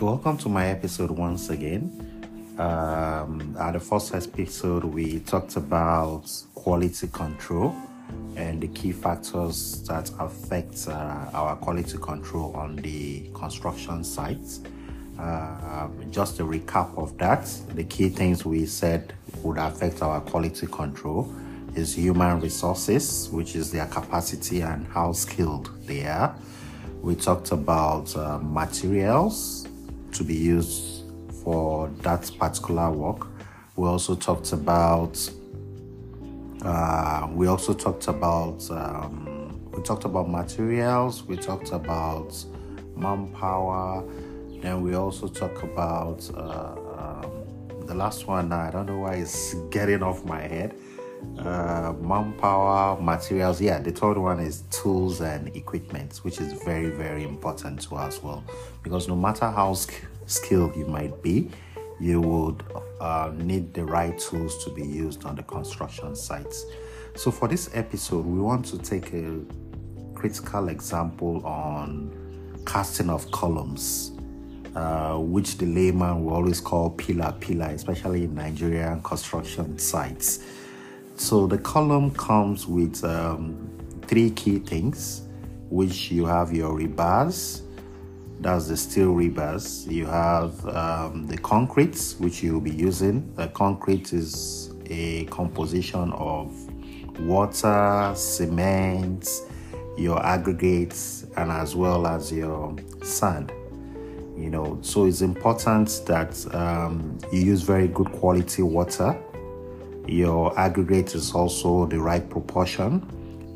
Welcome to my episode once again. Um, at the first episode, we talked about quality control and the key factors that affect uh, our quality control on the construction sites. Uh, just a recap of that, the key things we said would affect our quality control is human resources, which is their capacity and how skilled they are. We talked about uh, materials to be used for that particular work. We also talked about uh, we also talked about um, we talked about materials. We talked about manpower. Then we also talk about uh, um, the last one. I don't know why it's getting off my head. Uh, manpower, materials. Yeah, the third one is tools and equipment, which is very very important to us as well. Because no matter how sk- skilled you might be, you would uh, need the right tools to be used on the construction sites. So, for this episode, we want to take a critical example on casting of columns, uh, which the layman will always call pillar pillar, especially in Nigerian construction sites. So, the column comes with um, three key things, which you have your rebars that's the steel rebars. You have um, the concretes, which you'll be using. The concrete is a composition of water, cement, your aggregates, and as well as your sand. You know, so it's important that um, you use very good quality water. Your aggregate is also the right proportion.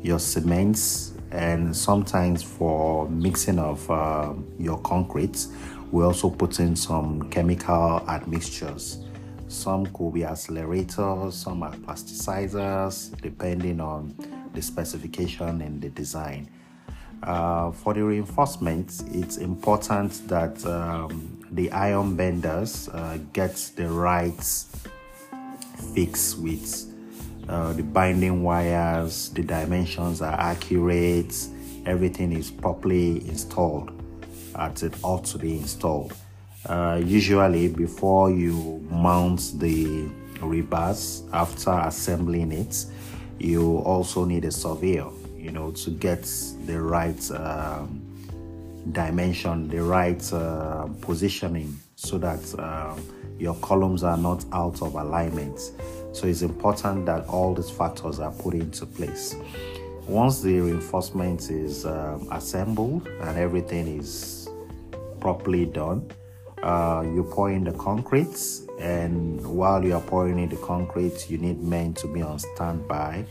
Your cements and sometimes for mixing of uh, your concrete we also put in some chemical admixtures some could be accelerators some are plasticizers depending on the specification and the design uh, for the reinforcement it's important that um, the iron benders uh, get the right fix with uh, the binding wires, the dimensions are accurate, everything is properly installed as it ought to be installed. Uh, usually, before you mount the rebars after assembling it, you also need a surveyor, you know, to get the right um, dimension, the right uh, positioning, so that um, your columns are not out of alignment. So it's important that all these factors are put into place. Once the reinforcement is um, assembled and everything is properly done, uh, you pour in the concrete, and while you are pouring in the concrete, you need men to be on standby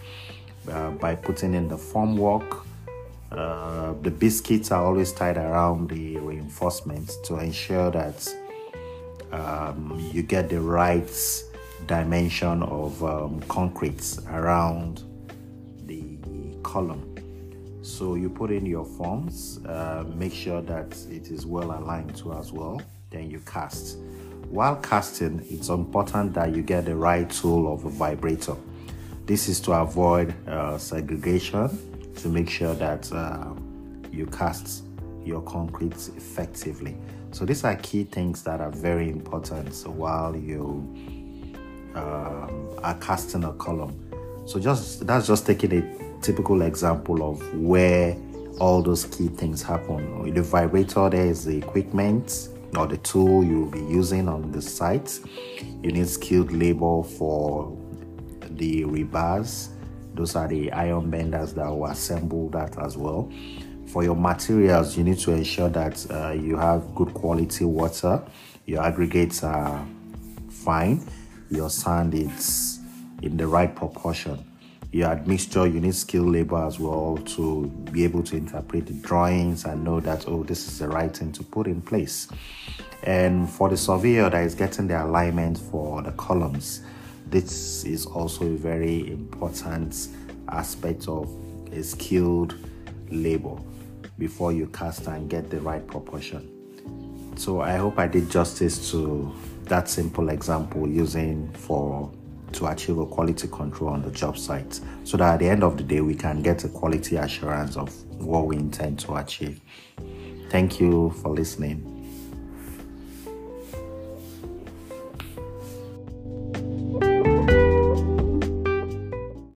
uh, by putting in the formwork. Uh, the biscuits are always tied around the reinforcements to ensure that um, you get the right dimension of um, concrete around the column. So you put in your forms, uh, make sure that it is well aligned to as well, then you cast. While casting, it's important that you get the right tool of a vibrator. This is to avoid uh, segregation to make sure that uh, you cast your concrete effectively. So these are key things that are very important while you um, are casting a column. So just that's just taking a typical example of where all those key things happen. The vibrator, there is the equipment or the tool you'll be using on the site. You need skilled labor for the rebars. Those are the iron benders that will assemble that as well. For your materials, you need to ensure that uh, you have good quality water. Your aggregates are fine your sand is in the right proportion. Your admixture, you need skilled labor as well to be able to interpret the drawings and know that, oh, this is the right thing to put in place. And for the surveyor that is getting the alignment for the columns, this is also a very important aspect of a skilled labor before you cast and get the right proportion. So I hope I did justice to that simple example using for to achieve a quality control on the job site so that at the end of the day we can get a quality assurance of what we intend to achieve. Thank you for listening.